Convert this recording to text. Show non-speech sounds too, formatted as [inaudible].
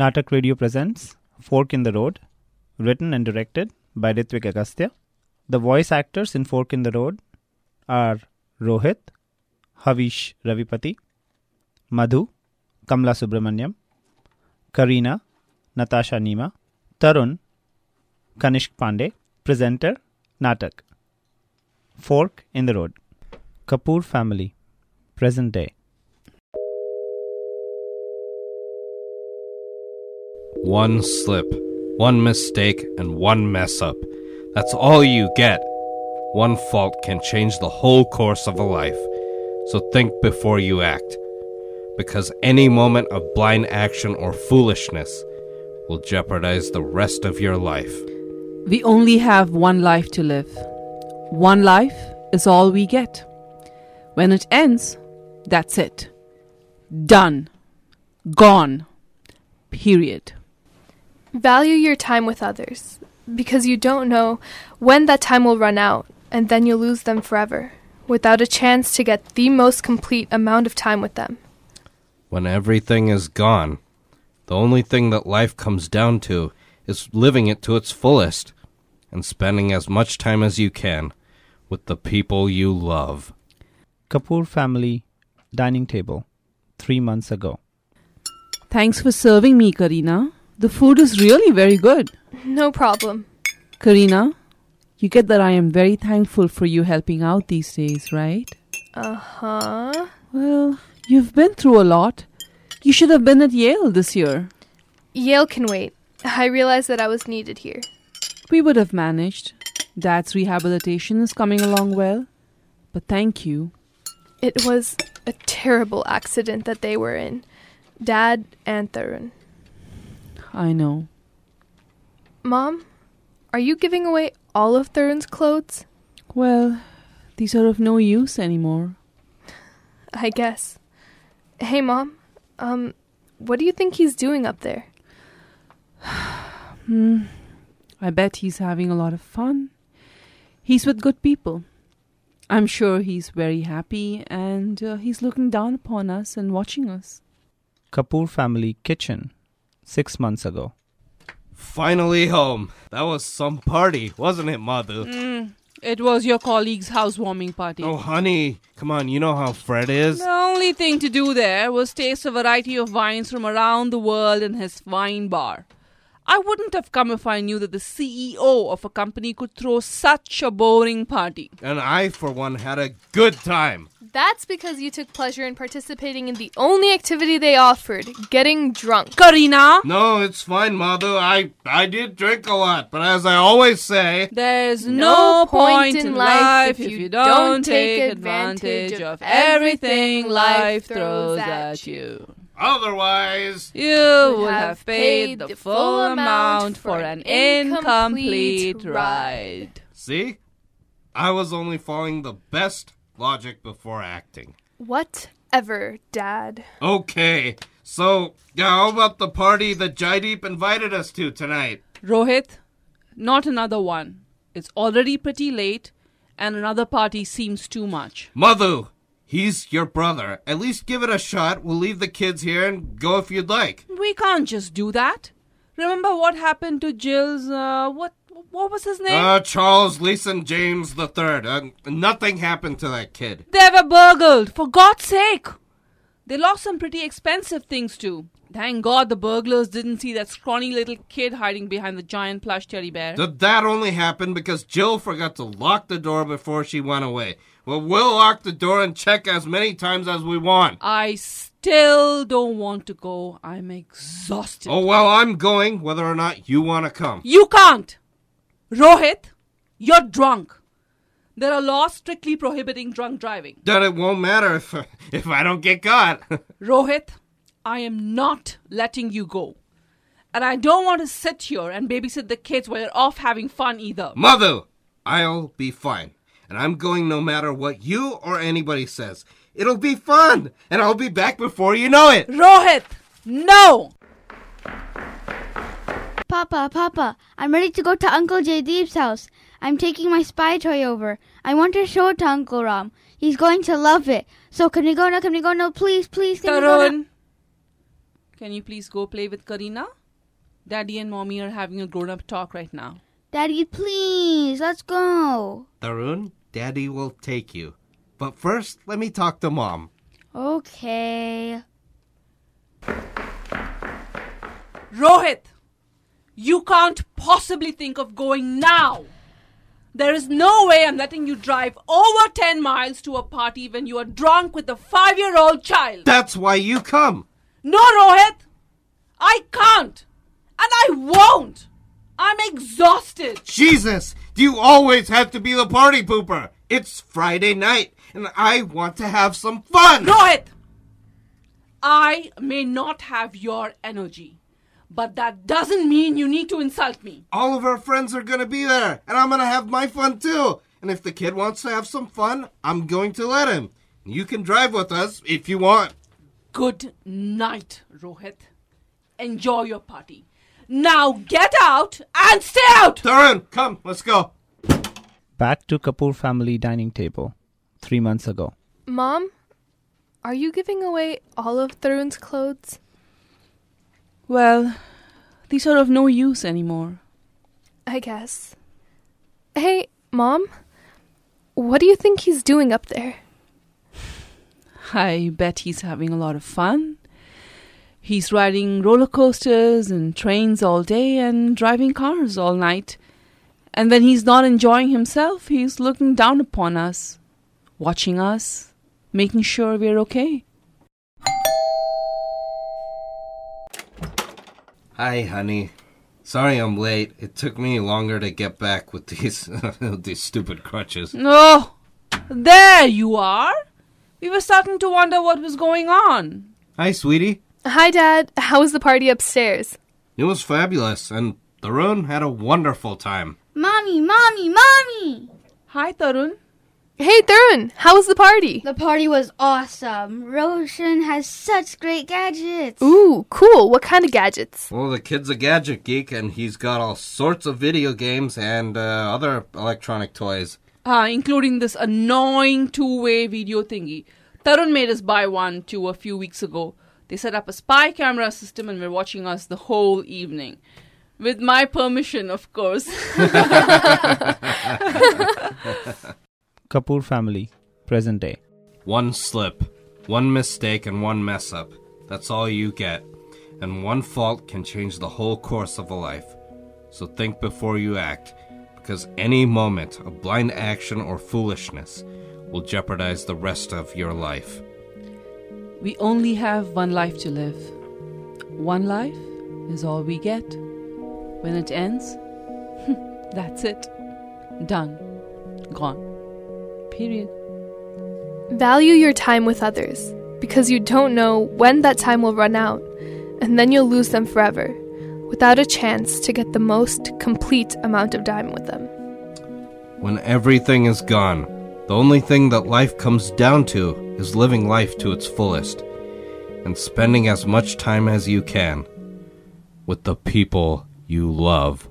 Natak Radio presents Fork in the Road, written and directed by Ritvik Agastya. The voice actors in Fork in the Road are Rohit, Havish Ravipati, Madhu, Kamla Subramanyam, Karina, Natasha Nima, Tarun, Kanishk Pandey, presenter, Natak. Fork in the Road. Kapoor family, present day. One slip, one mistake, and one mess up. That's all you get. One fault can change the whole course of a life. So think before you act. Because any moment of blind action or foolishness will jeopardize the rest of your life. We only have one life to live. One life is all we get. When it ends, that's it. Done. Gone. Period. Value your time with others because you don't know when that time will run out and then you'll lose them forever without a chance to get the most complete amount of time with them. When everything is gone, the only thing that life comes down to is living it to its fullest and spending as much time as you can with the people you love. Kapoor family dining table, three months ago. Thanks for serving me, Karina. The food is really very good. No problem. Karina, you get that I am very thankful for you helping out these days, right? Uh huh. Well, you've been through a lot. You should have been at Yale this year. Yale can wait. I realized that I was needed here. We would have managed. Dad's rehabilitation is coming along well. But thank you. It was a terrible accident that they were in. Dad and Tarun. I know. Mom, are you giving away all of Tarun's clothes? Well, these are of no use anymore. I guess. Hey, Mom. Um, what do you think he's doing up there? [sighs] Hmm. I bet he's having a lot of fun. He's with good people. I'm sure he's very happy and uh, he's looking down upon us and watching us. Kapoor family kitchen, six months ago. Finally home. That was some party, wasn't it, Madhu? Mm, it was your colleague's housewarming party. Oh, honey, come on, you know how Fred is. The only thing to do there was taste a variety of wines from around the world in his wine bar. I wouldn't have come if I knew that the CEO of a company could throw such a boring party. And I, for one, had a good time. That's because you took pleasure in participating in the only activity they offered getting drunk. Karina! No, it's fine, Madhu. I, I did drink a lot, but as I always say, There's no, point in life if you don't take advantage of everything life throws at you. otherwise. You would have paid the full amount for an incomplete ride. See? I was only following the best logic before acting. Whatever, Dad. Okay, so yeah, how about the party that Jaideep invited us to tonight? Rohit, not another one. It's already pretty late, and another party seems too much. Madhu, he's your brother. At least give it a shot. We'll leave the kids here and go if you'd like. We can't just do that. Remember what happened to Jill's, uh, what, what was his name? Uh, Charles Leeson James the Third. Uh, nothing happened to that kid. they were burgled, for God's sake! They lost some pretty expensive things too. Thank God the burglars didn't see that scrawny little kid hiding behind the giant plush teddy bear. Did that only happen because Jill forgot to lock the door before she went away? Well, we'll lock the door and check as many times as we want. I still don't want to go. I'm exhausted. Oh, well, I'm going whether or not you want to come. You can't! Rohit, you're drunk. There are laws strictly prohibiting drunk driving. Then it won't matter if, if I don't get caught. [laughs] Rohit, I am not letting you go. And I don't want to sit here and babysit the kids while you're off having fun either. Mother, I'll be fine. And I'm going no matter what you or anybody says. It'll be fun, and I'll be back before you know it. Rohit, no! Papa, Papa, I'm ready to go to Uncle Jaydeep's house. I'm taking my spy toy over. I want to show it to Uncle Ram. He's going to love it. So can we go now? Can we go now? Please, please, can we go now? Tarun, can you please go play with Karina? Daddy and mommy are having a grown up talk right now. Daddy, please, let's go. Tarun, Daddy will take you. But first, let me talk to Mom. Okay. Rohit, you can't possibly think of going now. There is no way I'm letting you drive over 10 miles to a party when you are drunk with a five year old child. That's why you come. No, Rohit! I can't! And I won't! I'm exhausted! Jesus, do you always have to be the party pooper? It's Friday night, and I want to have some fun. Rohit! I may not have your energy, but that doesn't mean you need to insult me. All of our friends are gonna be there, and I'm gonna have my fun too. And if the kid wants to have some fun, I'm going to let him. You can drive with us if you want. Good night, Rohit. Enjoy your party. Now get out and stay out! Tarun, come, let's go. Back to Kapoor family dining table. Three months ago. Mom, are you giving away all of Tarun's clothes? Well, these are of no use anymore. I guess. Hey, Mom, what do you think he's doing up there? I bet he's having a lot of fun. He's riding roller coasters and trains all day and driving cars all night. And when he's not enjoying himself, he's looking down upon us, watching us, making sure we're okay. Hi, honey. Sorry I'm late. It took me longer to get back with these [laughs] these stupid crutches. Oh, there you are. We were starting to wonder what was going on. Hi, sweetie. Hi, Dad. How was the party upstairs? It was fabulous, and Tarun had a wonderful time. Mommy, mommy, mommy! Hi, Tarun. Hey, Tarun, how was the party? The party was awesome. Roshan has such great gadgets. Ooh, cool. What kind of gadgets? Well, the kid's a gadget geek, and he's got all sorts of video games and uh, other electronic toys. Ah, including this annoying two-way video thingy. Tarun made us buy one too a few weeks ago. They set up a spy camera system and were watching us the whole evening. With my permission, of course. [laughs] [laughs] [laughs] Kapoor family, present day. One slip, one mistake, and one mess up. That's all you get. And one fault can change the whole course of a life. So think before you act, because any moment of blind action or foolishness will jeopardize the rest of your life. we only have one life to live. One life is all we get. When it ends, [laughs] that's it. Done. Gone. Period. Value your time with others because you don't know when that time will run out, and then you'll lose them forever without a chance to get the most complete amount of time with them. When everything is gone, the only thing that life comes down to is living life to its fullest and spending as much time as you can with the people you love.